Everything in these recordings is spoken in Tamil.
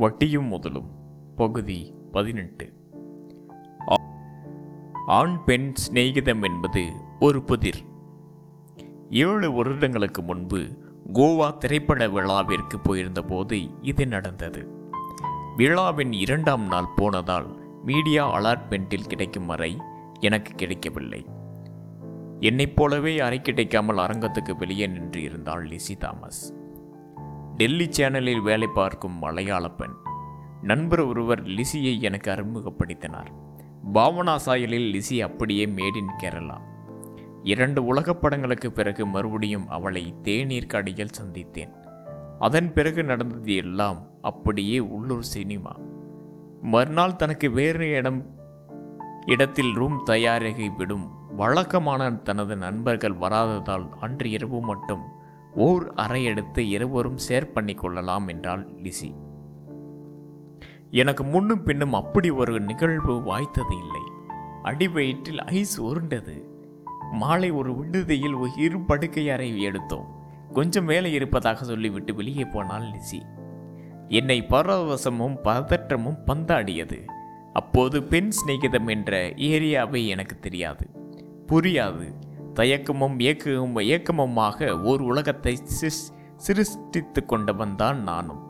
வட்டியும் முதலும். பகுதி பதினெட்டு. ஆண் பெண் சிநேகிதம் என்பது ஒரு புதிர். ஏழு வருடங்களுக்கு முன்பு கோவா திரைப்பட விழாவிற்கு போயிருந்தபோது இது நடந்தது. விழாவின் இரண்டாம் நாள் போனதால் மீடியா அலாட்மெண்ட்டில் கிடைக்கும் வரை எனக்கு கிடைக்கவில்லை. என்னைப் போலவே அறை கிடைக்காமல் அரங்கத்துக்கு வெளியே நின்று இருந்தாள் லிசி தாமஸ். டெல்லி சேனலில் வேலை பார்க்கும் மலையாள பெண். நண்பர் ஒருவர் லிசியை எனக்கு அறிமுகப்படுத்தினார். பாவனா சாயலில் லிசி அப்படியே மேட் இன் கேரளா இரண்டு உலகப் படங்களுக்கு பிறகு மறுபடியும் அவளை தேநீர் கடையில் சந்தித்தேன். அதன் பிறகு நடந்தது எல்லாம் அப்படியே உள்ளூர் சினிமா. மறுநாள் தனக்கு வேறு இடம் இடத்தில் ரூம் தயாராகி விடும் வழக்கமான தனது நண்பர்கள் வராததால் அன்று இரவு மட்டும் ஓர் அறை எடுத்து இருவரும் ஷேர் பண்ணி கொள்ளலாம் என்றாள் லிசி. எனக்கு முன்னும் பின்னும் அப்படி ஒரு நிகழ்வு வாய்த்தது இல்லை. அடி வயிற்றில் ஐஸ் உருண்டது. மாலை ஒரு விடுதியில் ஒரு இரு படுக்கை அறை எடுத்தோம். கொஞ்சம் வேலை இருப்பதாக சொல்லிவிட்டு வெளியே போனாள் லிசி. என்னை பரவசமும் பதற்றமும் பந்தாடியது. அப்போது பெண் சிநேகிதம் என்ற ஏரியாவை எனக்கு தெரியாது. புரியாது. தயக்கமும் ஏக்கமும் ஏக்கமுமாக ஓர் உலகத்தை சிஸ் சிருஷ்டித்து கொண்டவன் தான் நானும்.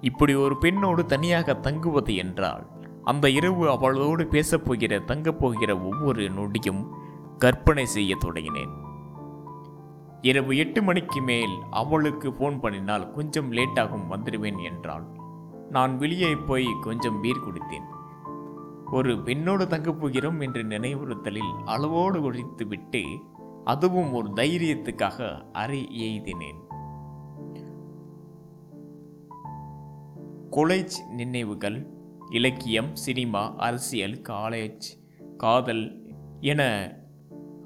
இப்படி ஒரு பெண்ணோடு தனியாக தங்குவது என்றால் அந்த இரவு அவளோடு பேசப்போகிற தங்கப்போகிற தங்கப் போகிற ஒவ்வொரு நொடியும் கற்பனை செய்ய தொடங்கினேன். இரவு எட்டு மணிக்கு மேல் அவளுக்கு ஃபோன் பண்ணினால் கொஞ்சம் லேட்டாகும் வந்துடுவேன் என்றாள். நான் வெளியே போய் கொஞ்சம் பீர் குடித்தேன். ஒரு பெண்ணோடு தங்கப் போகிறோம் என்று நினைவுறுத்தலில் அளவோடு குடித்துவிட்டு அதுவும் ஒரு தைரியத்துக்காக அறை எய்தினேன். கொலேஜ் நினைவுகள் இலக்கியம் சினிமா அரசியல் காலேஜ் காதல் என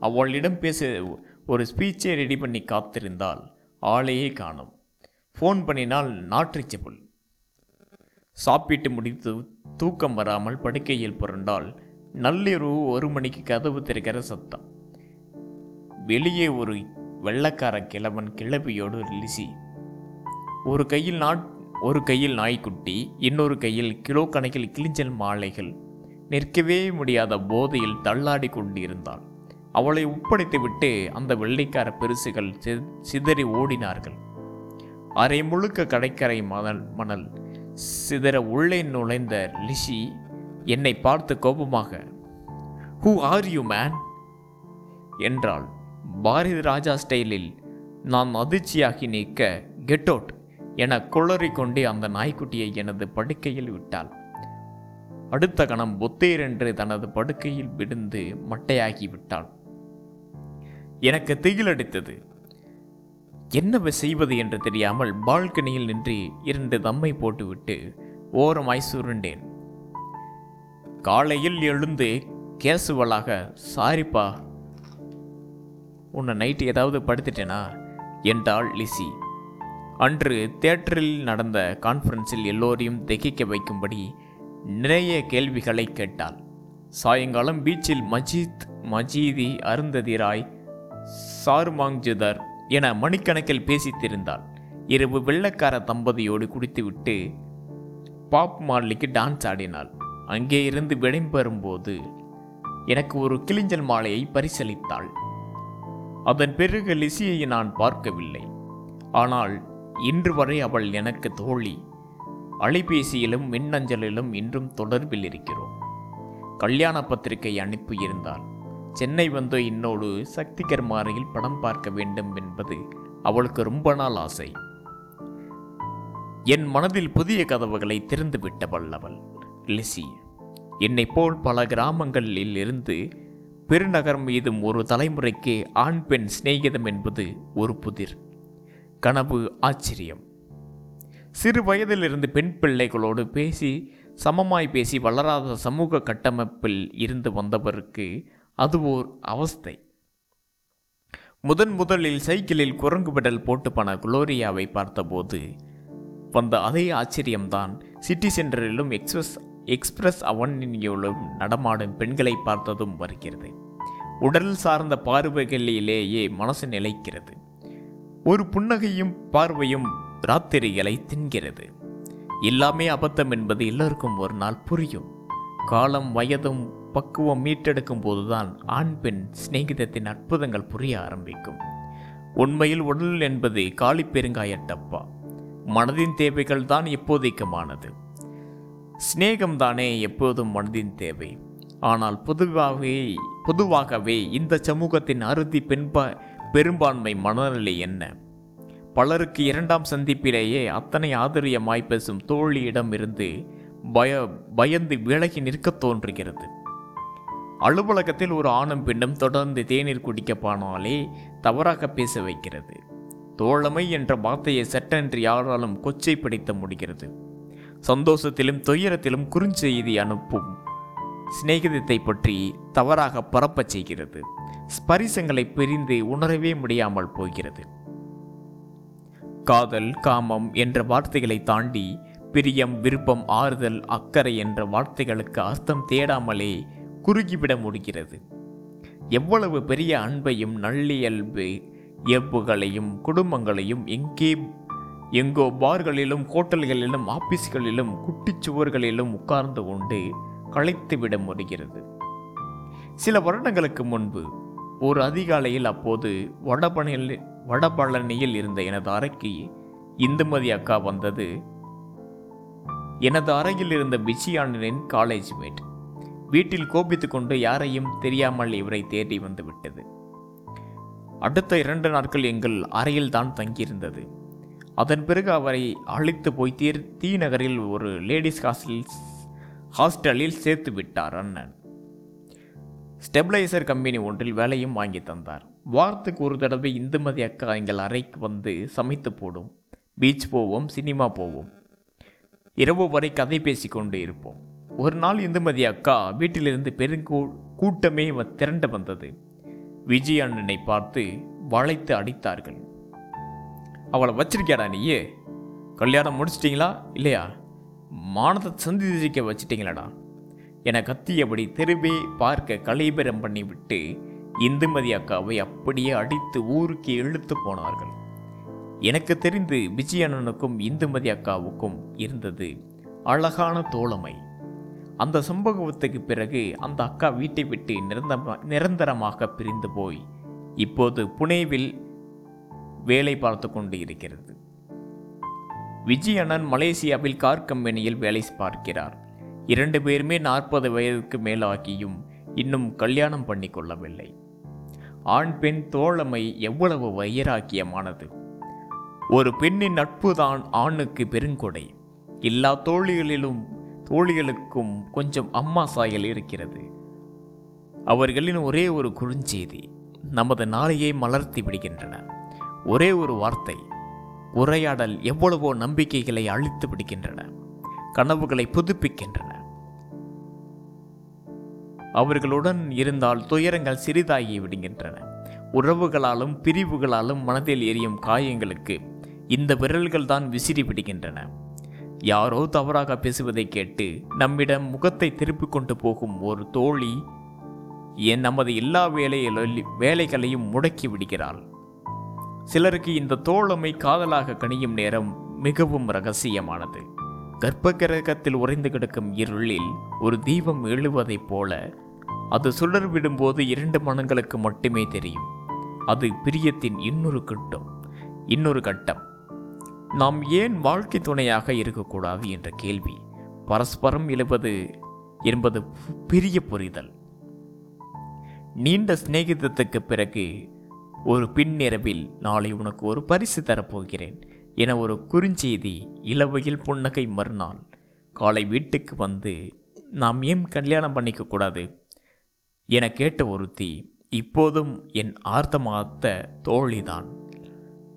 அவளிடம் பேச ஒரு ஸ்பீச்சை ரெடி பண்ணி காத்திருந்தால் ஆளையே காணும். ஃபோன் பண்ணினால் நாட் சாப்பிட்டு முடித்து தூக்கம் வராமல் படுக்கையில் புரண்டால் நள்ளிரவு ஒரு மணிக்கு கதவு திறக்கிற சத்தம். வெளியே ஒரு வெள்ளக்கார கிழவன் கிளவியோடு லிசி ஒரு கையில் நாட் ஒரு கையில் நாய்க்குட்டி இன்னொரு கையில் கிலோ கணக்கில் கிளிஞ்சல் மாலைகள். நிற்கவே முடியாத போதையில் தள்ளாடி கொண்டிருந்தாள். அவளை ஒப்படைத்துவிட்டு அந்த வெள்ளைக்கார பெருசுகள் சி- சிதறி ஓடினார்கள். அரை முழுக்க கடற்கரை மணல் மணல் சிதற உள்ளே நுழைந்த லிஷி என்னை பார்த்து கோபமாக ஹூ ஆர் யூ மேன் என்றாள். பாரதி ராஜா ஸ்டைலில் நான் அதிர்ச்சியாகி நிற்க கெட் அவுட் என குளறிக்கொண்டே அந்த நாய்க்குட்டியை எனது படுக்கையில் விட்டாள். அடுத்த கணம் பொத்தேரென்று தனது படுக்கையில் விழுந்து மட்டையாகி விட்டாள். எனக்கு திகிலடித்தது என்ன செய்வது என்று தெரியாமல் பால்கனியில் நின்று இரண்டு தம்மை போட்டுவிட்டு ஓரமாய் சுருண்டேன் காலையில் எழுந்து கேசுவலாக சாரிப்பா உன்னை நைட்டு ஏதாவது படுத்துட்டேனா? என்றாள் லிசி. அன்று தியேட்டரில் நடந்த கான்ஃபரன்ஸில் எல்லோரையும் திகைக்க வைக்கும்படி நிறைய கேள்விகளை கேட்டாள். சாயங்காலம் பீச்சில் மஜீத் மஜீதி அருந்ததிராய் சாருமாங்ஜுதர் என மணிக்கணக்கில் பேசித்திருந்தாள். இரவு வெள்ளக்கார தம்பதியோடு குடித்துவிட்டு பாப் மார்லிக்கு டான்ஸ் ஆடினாள். அங்கே இருந்து விடைபெறும்போது எனக்கு ஒரு கிளிஞ்சல் மாலையை பரிசளித்தாள். அதன் பிறகு லிசியை நான் பார்க்கவில்லை. ஆனால் இன்று வரை அவள் எனக்கு தோழி. அலைபேசியிலும் மின்னஞ்சலிலும் இன்றும் தொடர்பில் இருக்கிறோம். கல்யாண பத்திரிகை அனுப்பியிருந்தாள் சென்னை வந்து என்னோடு சக்திகர் மாறையில் படம் பார்க்க வேண்டும் என்பது அவளுக்கு ரொம்ப நாள் ஆசை. என் மனதில் புதிய கதவுகளை திறந்து வல்லவள் லிசி. என்னை போல் பல கிராமங்களில் இருந்து பெருநகரம் மீதும் ஒரு தலைமுறைக்கு ஆண் பெண் சிநேகிதம் என்பது ஒரு புதிர். கனவு ஆச்சரியம். சிறு வயதிலிருந்து பெண் பிள்ளைகளோடு பேசி சமமாய் பேசி வளராத சமூக கட்டமைப்பில் இருந்து வந்தவருக்கு அது ஓர் அவஸ்தை. முதன் முதலில் சைக்கிளில் குரங்கு பெடல் போட்டு குளோரியாவை பார்த்தபோது வந்த அதே ஆச்சரியம்தான் சிட்டி சென்டரிலும் எக்ஸ்பிரஸ் எக்ஸ்பிரஸ் அவனிலும் நடமாடும் பெண்களை பார்த்ததும் வருகிறது. உடல் சார்ந்த பார்வைகளிலேயே மனசு நிலைக்கிறது. ஒரு புன்னகையும் பார்வையும் ராத்திரிகளை தின்கிறது. எல்லாமே அபத்தம் என்பது எல்லோருக்கும் ஒரு நாள் புரியும். காலம் வயதும் பக்குவம் மீட்டெடுக்கும் போதுதான் ஆண் பெண் சிநேகிதத்தின் அற்புதங்கள் புரிய ஆரம்பிக்கும். உண்மையில் உடல் என்பது காலி பெருங்காய டப்பா மனதின் தேவைகள் தான் எப்போதைக்குமானது? சிநேகம்தானே எப்போதும் மனதின் தேவை. ஆனால் பொதுவாகவே பொதுவாகவே இந்த சமூகத்தின் அறுதி பெண்பா பெரும்பான்மை மனநிலை என்ன? பலருக்கு இரண்டாம் சந்திப்பிலேயே அத்தனை ஆதரியமாய் பேசும் தோழியிடம் இருந்து பய பயந்து விலகி நிற்கத் தோன்றுகிறது. அலுவலகத்தில் ஒரு ஆணும் பெண்ணும் தொடர்ந்து தேநீர் குடிக்க போனாலே தவறாக பேச வைக்கிறது. தோழமை என்ற வார்த்தையை சட்டென்று யாராலும் கொச்சை பிடித்த முடிகிறது. சந்தோஷத்திலும் துயரத்திலும் குறுஞ்செய்தி அனுப்பும். சிநேகிதத்தை பற்றி தவறாக பரப்பச் செய்கிறது. ஸ்பரிசங்களை பிரிந்து உணரவே முடியாமல் போகிறது. காதல் காமம் என்ற வார்த்தைகளை தாண்டி பிரியம் விருப்பம் ஆறுதல் அக்கறை என்ற வார்த்தைகளுக்கு அர்த்தம் தேடாமலே குறுகிவிட முடிகிறது. எவ்வளவு பெரிய அன்பையும் நல்லியல்பு இயல்புகளையும் குடும்பங்களையும் எங்கே எங்கோ பார்களிலும் ஹோட்டல்களிலும் ஆபீஸ்களிலும் குட்டிச் சுவர்களிலும் உட்கார்ந்து கொண்டு களைத்துவிட முடிகிறது. சில வருடங்களுக்கு முன்பு ஒரு அதிகாலையில் அப்போது வடபழனியில் வடபழனியில் இருந்த எனது அறைக்கு இந்துமதி அக்கா வந்தது. எனது அறையில் இருந்த பிச்சியானனின் காலேஜ் மேட் வீட்டில் கோபித்து கொண்டு யாரையும் தெரியாமல் இவரை தேடி வந்துவிட்டது அடுத்த இரண்டு நாட்கள் எங்கள் அறையில் தான் தங்கியிருந்தது. அதன் பிறகு அவரை அழைத்து போய் தீர் தீ நகரில் ஒரு லேடிஸ் ஹாஸ்டலில் ஹாஸ்டலில் சேர்த்து விட்டார் அண்ணன். ஸ்டெபிளைசர் கம்பெனி ஒன்றில் வேலையும் வாங்கி தந்தார். வாரத்துக்கு ஒரு தடவை இந்துமதி அக்கா எங்கள் அறைக்கு வந்து சமைத்து போடும். பீச் போவோம் சினிமா போவோம். இரவு வரை கதை பேசி கொண்டு இருப்போம். ஒரு நாள் இந்துமதி அக்கா வீட்டிலிருந்து பெருங்கூ கூட்டமே திரண்டு வந்தது. விஜய் அண்ணனை பார்த்து வளைத்து அடித்தார்கள். அவளை வச்சிருக்கியாடா நீயே? கல்யாணம் முடிச்சிட்டிங்களா? இல்லையா? மானத்தை சந்திக்க வச்சிட்டிங்களாடா. என கத்தியபடி தெருவே பார்க்க கலைபெறம் பண்ணிவிட்டு இந்துமதி அக்காவை அப்படியே அடித்து ஊருக்கு இழுத்து போனார்கள். எனக்கு தெரிந்து விஜயண்ணனுக்கும் இந்துமதி அக்காவுக்கும் இருந்தது அழகான தோழமை. அந்த சம்பவத்துக்கு பிறகு அந்த அக்கா வீட்டை விட்டு நிரந்தரமா நிரந்தரமாக பிரிந்து போய் இப்போது புனேவில் வேலை பார்த்து கொண்டு இருக்கிறது. விஜய்யண்ணன் மலேசியாவில் கார் கம்பெனியில் வேலை பார்க்கிறார். இரண்டு பேருமே நாற்பது வயதுக்கு மேலாகியும் இன்னும் கல்யாணம் பண்ணி கொள்ளவில்லை. ஆண் பெண் தோழமை எவ்வளவு வைராக்கியமானது. ஒரு பெண்ணின் நட்புதான் ஆணுக்கு பெருங்கொடை. எல்லா தோழிகளிலும் தோழிகளுக்கும் கொஞ்சம் அம்மா சாயல் இருக்கிறது. அவர்களின் ஒரே ஒரு குறுஞ்செய்தி நமது நாளையை மலர்த்தி விடுகின்றன. ஒரே ஒரு வார்த்தை உரையாடல் எவ்வளவோ நம்பிக்கைகளை அழித்து விடுகின்றன கனவுகளை புதுப்பிக்கின்றன. அவர்களுடன் இருந்தால் துயரங்கள் சிறிதாகி விடுகின்றன. உறவுகளாலும் பிரிவுகளாலும் மனதில் எரியும் காயங்களுக்கு இந்த விரல்கள் தான் விசிறி விடுகின்றன. யாரோ தவறாக பேசுவதை கேட்டு நம்மிடம் முகத்தை திருப்பிக் கொண்டு போகும் ஒரு தோழி என் நமது எல்லா வேலையிலும் வேலைகளையும் முடக்கி விடுகிறாள். சிலருக்கு இந்த தோழமை காதலாக கணியும் நேரம் மிகவும் ரகசியமானது. கர்ப்பகிரகத்தில் உறைந்து கிடக்கும் இருளில் ஒரு தீபம் எழுவதைப் போல அது சுடர் விடும்போது இரண்டு மனங்களுக்கு மட்டுமே தெரியும். அது பிரியத்தின் இன்னொரு கட்டம் இன்னொரு கட்டம். நாம் ஏன் வாழ்க்கை துணையாக இருக்கக்கூடாது என்ற கேள்வி. பரஸ்பரம் எழுவது என்பது பெரிய புரிதல். நீண்ட சிநேகிதத்துக்கு பிறகு ஒரு பின்னிரவில் நாளை உனக்கு ஒரு பரிசு தரப்போகிறேன். என ஒரு குறுஞ்செய்தி இளவையில் புன்னகை மறுநாள். காலை வீட்டுக்கு வந்து நாம் ஏன் கல்யாணம் பண்ணிக்க கூடாது? என கேட்ட ஒருத்தி இப்போதும் என் ஆர்த்தமாத்த தோழிதான்.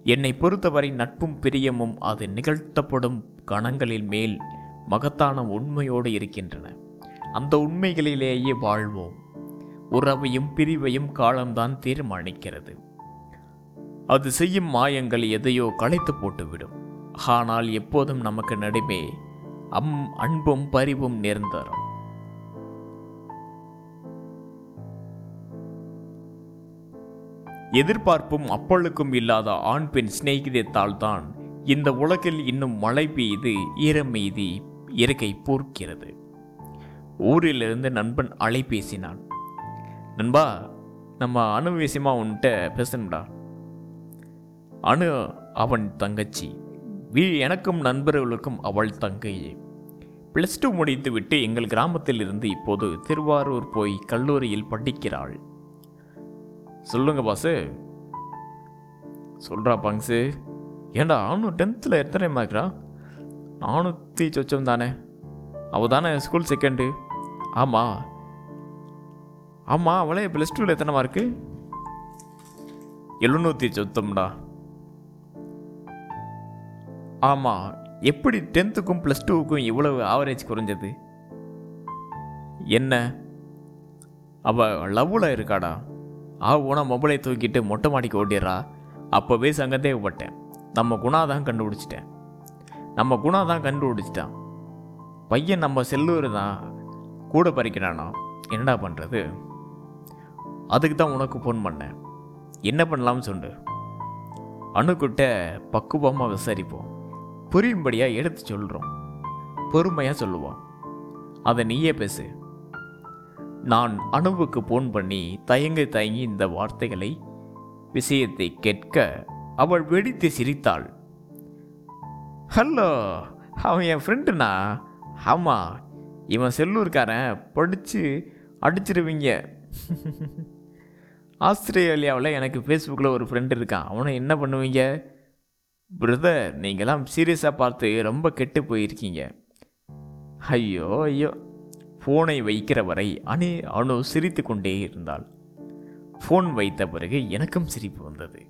என்னை பொறுத்தவரை நட்பும் பிரியமும் அது நிகழ்த்தப்படும் கணங்களில் மேல் மகத்தான உண்மையோடு இருக்கின்றன. அந்த உண்மைகளிலேயே வாழ்வோம். உறவையும் பிரிவையும் காலம்தான் தீர்மானிக்கிறது. அது செய்யும் மாயங்கள் எதையோ களைத்து போட்டுவிடும். ஆனால் எப்போதும் நமக்கு நடுவே அம் அன்பும் பரிவும் நிரந்தரம். எதிர்பார்ப்பும் அப்பழுக்கும் இல்லாத ஆண் பெண் சிநேகிதத்தால் தான் இந்த உலகில் இன்னும் மழை பெய்து ஈரம் மீதி இறக்கை போர்க்கிறது. ஊரிலிருந்து நண்பன் அலை பேசினான் நண்பா நம்ம அனுவேசியமாக உன்கிட்ட பேசணும்டா. அணு அவன் தங்கச்சி. வீ எனக்கும் நண்பர்களுக்கும் அவள் தங்கையே. ப்ளஸ் டூ முடித்துவிட்டு எங்கள் கிராமத்தில் இருந்து இப்போது திருவாரூர் போய் கல்லூரியில் படிக்கிறாள். சொல்லுங்க பாசு. சொல்கிறா பங்ஸு ஏண்டா அவனும் டென்த்தில் எத்தனை மார்க்ரா நானூற்றி சொச்சம் தானே. அவள் தானே ஸ்கூல் செகண்டு ஆமாம் ஆமாம் அவளே ப்ளஸ் டூவில் எத்தனை மார்க்கு எழுநூற்றி சொத்தம்டா ஆமாம் எப்படி டென்த்துக்கும் ப்ளஸ் டூவுக்கும் இவ்வளவு ஆவரேஜ் குறைஞ்சது? என்ன? அவள் லவ்வில் இருக்காடா. ஆ உன மொபைலை தூக்கிட்டு மொட்டை மாடிக்கு ஓடிடுறா. அப்போவே சங்கத்தேவப்பட்டேன் நம்ம குணா தான் கண்டுபிடிச்சிட்டேன். நம்ம குணா தான் கண்டுபிடிச்சிட்டான். பையன் நம்ம செல்லூர் தான் கூட பறிக்கிறானா? என்னடா பண்ணுறது அதுக்கு தான் உனக்கு ஃபோன் பண்ணேன். என்ன பண்ணலாம்னு சொல்லு. அணுக்கிட்ட பக்குவமாக விசாரிப்போம். புரியும்படியாக எடுத்து சொல்கிறோம் பொறுமையாக சொல்லுவான் அதை நீயே பேசு. நான் அணுவுக்கு ஃபோன் பண்ணி தயங்கி தயங்கி இந்த வார்த்தைகளை விஷயத்தை கேட்க அவள் வெடித்து சிரித்தாள். ஹலோ அவன் என் ஃப்ரெண்டுண்ணா ஆமாம் இவன் செல்லூர்காரன் படித்து அடிச்சிருவீங்க. ஆஸ்திரேலியாவில் எனக்கு ஃபேஸ்புக்கில் ஒரு ஃப்ரெண்டு இருக்கான். அவனை என்ன பண்ணுவீங்க? பிரதர் நீங்களாம் சீரியஸாக பார்த்து ரொம்ப கெட்டு போயிருக்கீங்க. ஐயோ ஐயோ. ஃபோனை வைக்கிற வரை அணு அணு சிரித்து கொண்டே இருந்தாள். ஃபோன் வைத்த பிறகு எனக்கும் சிரிப்பு வந்தது.